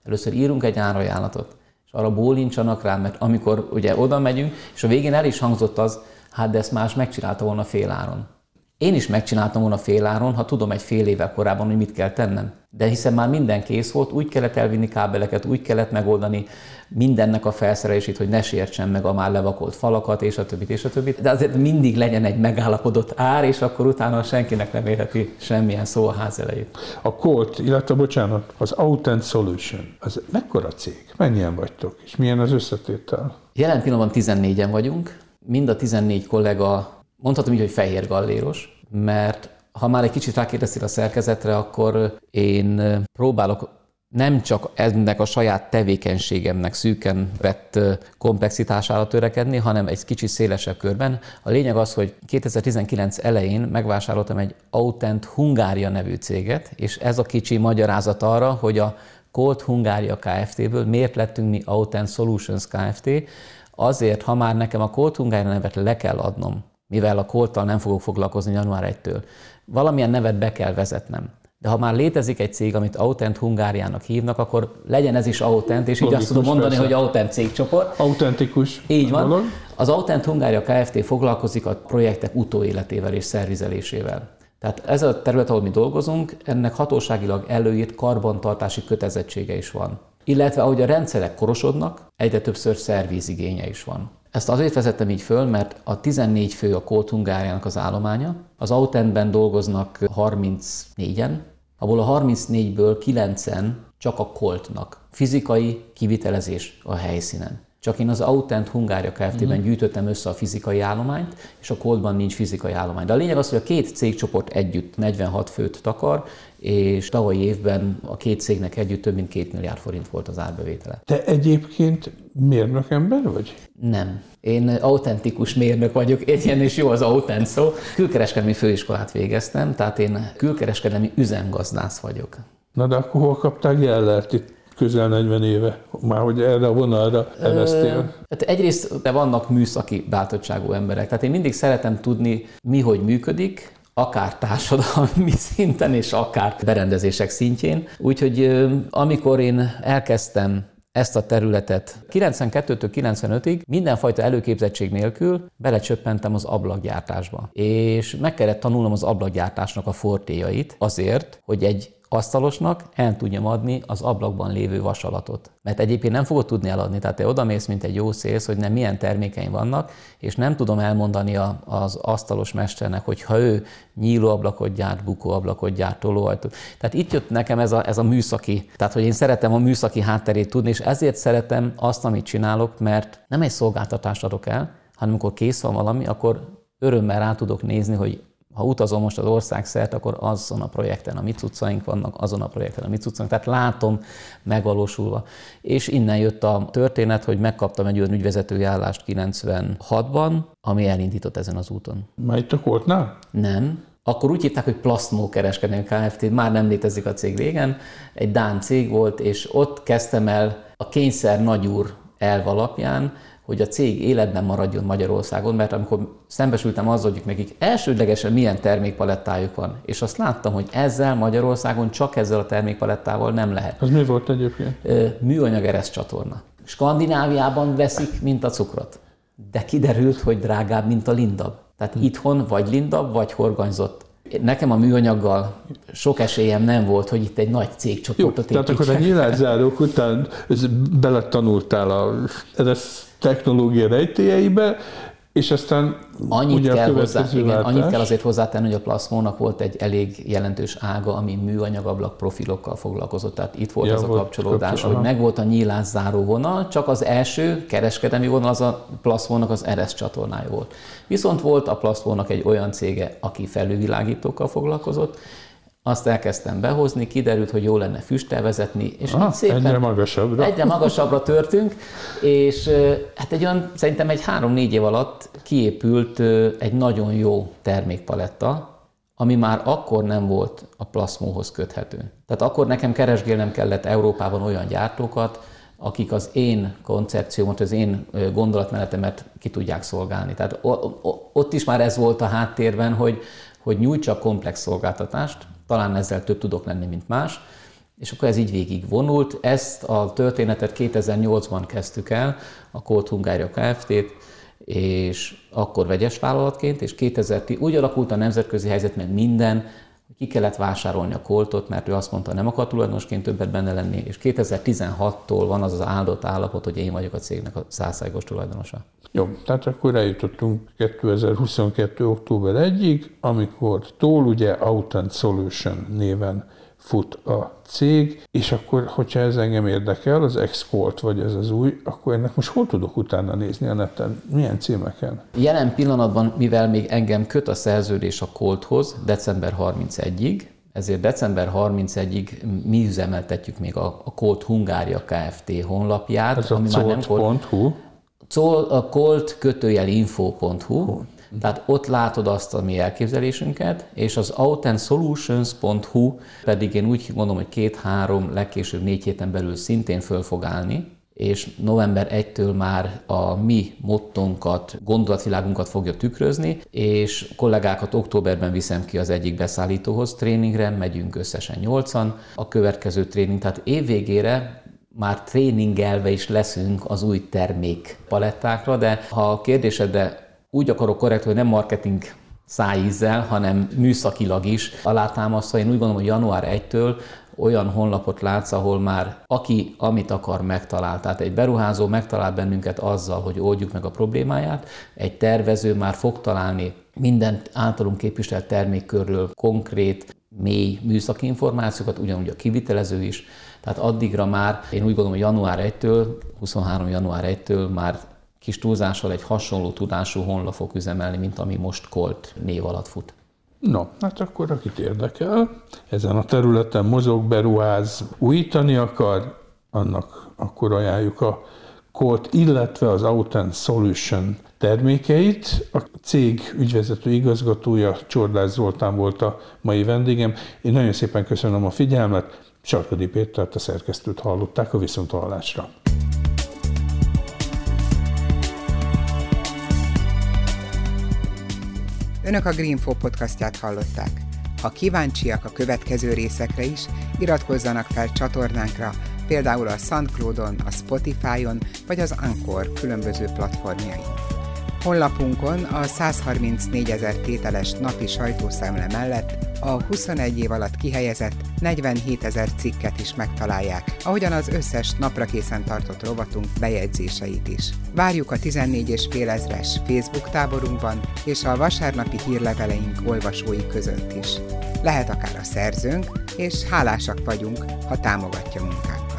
először írunk egy árajánlatot arra bólincsanak rá, mert amikor ugye oda megyünk, és a végén el is hangzott az, hát de ezt más megcsinálta volna féláron. Én is megcsináltam volna féláron, ha tudom egy fél évvel korábban, hogy mit kell tennem. De hiszen már minden kész volt, úgy kellett elvinni kábeleket, úgy kellett megoldani mindennek a felszerelését, hogy ne sértsen meg a már levakolt falakat, és a többit, és a többit. De azért mindig legyen egy megállapodott ár, és akkor utána senkinek nem érheti semmilyen szó a ház elejét. A Colt, illetve bocsánat, az Autent Solution, az mekkora cég? Mennyien vagytok? És milyen az összetétel? Jelen pillanatban 14-en vagyunk. Mind a 14 kollega, mondhatom így, hogy fehér galléros, mert ha már egy kicsit rákérdeztél a szerkezetre, akkor én próbálok nem csak ennek a saját tevékenységemnek szűken vett komplexitására törekedni, hanem egy kicsit szélesebb körben. A lényeg az, hogy 2019 elején megvásároltam egy Autent Hungária nevű céget, és ez a kicsi magyarázat arra, hogy a Colt Hungária Kft-ből miért lettünk mi Autent Solutions Kft. Azért, ha már nekem a Colt Hungária nevet le kell adnom, mivel a Colttal nem fogok foglalkozni január 1-től, valamilyen nevet be kell vezetnem. De ha már létezik egy cég, amit Autent Hungáriának hívnak, akkor legyen ez is Autent, és így Logikus, azt tudom mondani, persze. hogy Autent cégcsoport. Autentikus. Így van. Dolog. Az Autent Hungária Kft. foglalkozik a projektek utóéletével és szervizelésével. Tehát ez a terület, ahol mi dolgozunk, ennek hatóságilag előírt karbantartási kötelezettsége is van. Illetve ahogy a rendszerek korosodnak, egyre többször szervízigénye is van. Ezt azért vezettem így föl, mert a 14 fő a Colt Hungáriának az állománya, az Autentben dolgoznak 34-en, abból a 34-ből 9-en csak a Coltnak. Fizikai kivitelezés a helyszínen. Csak én az Autent Hungária Kft-ben uh-huh. gyűjtöttem össze a fizikai állományt, és a Coltban nincs fizikai állomány. De a lényeg az, hogy a két cégcsoport együtt 46 főt takar, és tavalyi évben a két cégnek együtt több mint két milliárd forint volt az árbevétele. Te egyébként mérnök ember vagy? Nem. Én autentikus mérnök vagyok, ilyen is jó az autent szó. Külkereskedelmi főiskolát végeztem, tehát én külkereskedelmi üzemgazdász vagyok. Na de akkor hol kaptál Gellert? Itt közel 40 éve, már hogy erre a vonalra eresztél? Hát egyrészt de vannak műszaki bátottságú emberek, tehát én mindig szeretem tudni, mi hogy működik, akár társadalmi szinten, és akár berendezések szintjén. Úgyhogy amikor én elkezdtem ezt a területet 92-től 95-ig mindenfajta előképzettség nélkül belecsöppentem az ablakgyártásba. És meg kellett tanulnom az ablakgyártásnak a fortéjait azért, hogy egy asztalosnak el tudjam adni az ablakban lévő vasalatot. Mert egyébként nem fogod tudni eladni, tehát te odamész, mint egy jó szélsz, hogy nem milyen termékeim vannak, és nem tudom elmondani a, az asztalos mesternek, hogy ha ő nyílóablakot gyárt, bukóablakot gyárt, tolóajtót. Tehát itt jött nekem ez a, ez a műszaki, tehát hogy én szeretem a műszaki hátterét tudni, és ezért szeretem azt, amit csinálok, mert nem egy szolgáltatást adok el, hanem amikor kész van valami, akkor örömmel rá tudok nézni, hogy ha utazom most az ország szert, akkor azon a projekten a mi cuccaink vannak, azon a projekten a mi cuccaink, tehát látom megvalósulva. És innen jött a történet, hogy megkaptam egy olyan ügyvezetői állást 96-ban, ami elindított ezen az úton. Már itt a Kortnál? Nem. Akkor úgy hívták, hogy Plastmó kereskedelmi Kft. Már nem létezik a cég régen. Egy Dán cég volt, és ott kezdtem el a kényszer nagyúr elv alapján hogy a cég életben maradjon Magyarországon, mert amikor szembesültem azzal, hogy nekik elsődlegesen milyen termékpalettájuk van, és azt láttam, hogy ezzel Magyarországon csak ezzel a termékpalettával nem lehet. Az mi volt egyébként? Műanyag ereszt csatorna. Skandináviában veszik, mint a cukrot. De kiderült, hogy drágább, mint a lindab. Tehát hm. itthon vagy lindab, vagy horganyzott Nekem a műanyaggal sok esélyem nem volt, hogy itt egy nagy cégcsoportot Jó, Tehát akkor a nyilászárók után beletanultál a, ez technológia rejtélyeibe, és aztán annyit kell, hozzá, igen, annyit kell azért hozzátenni, hogy a plaszmónak volt egy elég jelentős ága, ami műanyagablak profilokkal foglalkozott. Tehát itt volt ja, az a kapcsolódás, kapcsol, hogy megvolt a nyílás záró vonal, csak az első kereskedelmi vonal az a plaszmónak az RS csatornája volt. Viszont volt a plaszmónak egy olyan cége, aki felülvilágítókkal foglalkozott, azt elkezdtem behozni, kiderült, hogy jó lenne füsttel vezetni, és ah, szépen egyre magasabbra. Egyre magasabbra törtünk, és hát egy olyan, szerintem egy három-négy év alatt kiépült egy nagyon jó termékpaletta, ami már akkor nem volt a plaszmóhoz köthető. Tehát akkor nekem keresgélnem kellett Európában olyan gyártókat, akik az én koncepciómat, az én gondolatmenetemet ki tudják szolgálni. Tehát ott is már ez volt a háttérben, hogy, hogy nyújtsak komplex szolgáltatást, talán ezzel több tudok lenni, mint más. És akkor ez így végig vonult. Ezt a történetet 2008-ban kezdtük el, a Colt Hungária Kft-t, és akkor vegyes vállalatként, és 2010 úgy alakult a nemzetközi helyzet, meg minden, ki kellett vásárolni a koltot, mert ő azt mondta, nem akar tulajdonosként többet benne lenni, és 2016-tól van az az áldott állapot, hogy én vagyok a cégnek a százszájgos tulajdonosa. Jó, tehát akkor eljutottunk 2022. október 1-ig, amikor Toll ugye Autent Solution néven fut a cég, és akkor, hogyha ez engem érdekel, az Export vagy ez az új, akkor ennek most hol tudok utána nézni a neten? Milyen címeken? Jelen pillanatban, mivel még engem köt a szerződés a Colthoz december 31-ig, ezért december 31-ig mi üzemeltetjük még a, a Colt Hungária Kft. honlapját. Ez ami a már nem Colt. A Colt kötőjel info.hu, tehát ott látod azt a mi elképzelésünket, és az outendsolutions.hu pedig én úgy gondolom, hogy két-három, legkésőbb négy héten belül szintén föl fog állni, és november 1-től már a mi mottonkat, gondolatvilágunkat fogja tükrözni, és kollégákat októberben viszem ki az egyik beszállítóhoz. Tréningre, megyünk összesen 8-an. A következő tréning, tehát évvégére már tréningelve is leszünk az új termék palettákra, de ha a kérdésedre úgy akarok korrekt, hogy nem marketing szájízzel, hanem műszakilag is alátámasztva. Én úgy gondolom, hogy január 1-től olyan honlapot látsz, ahol már aki amit akar megtalál. Tehát egy beruházó megtalál bennünket azzal, hogy oldjuk meg a problémáját, egy tervező már fog találni minden általunk képviselt termékkörről konkrét, mély műszaki információkat, ugyanúgy a kivitelező is. Tehát addigra már, én úgy gondolom, hogy január 1-től, 23. január 1-től már kis túlzással egy hasonló tudású honlap fog üzemelni, mint ami most Colt név alatt fut. No, hát akkor akit érdekel, ezen a területen mozog, beruház, újítani akar, annak akkor ajánljuk a Colt, illetve az Autent Solution termékeit. A cég ügyvezető igazgatója Csordás Zoltán volt a mai vendégem. Én nagyon szépen köszönöm a figyelmet, Sarkadi Pétert, a szerkesztőt hallották a viszonthallásra. Önök a Greenfo podcastját hallották. Ha kíváncsiak a következő részekre is, iratkozzanak fel csatornánkra, például a SoundCloud-on, a Spotify-on vagy az Anchor különböző platformjain. Honlapunkon a 134 ezer tételes napi sajtószemle mellett a 21 év alatt kihelyezett 47 ezer cikket is megtalálják, ahogyan az összes napra készen tartott rovatunk bejegyzéseit is. Várjuk a 14 és fél ezres Facebook táborunkban és a vasárnapi hírleveleink olvasói között is. Lehet akár a szerzőnk, és hálásak vagyunk, ha támogatja munkát.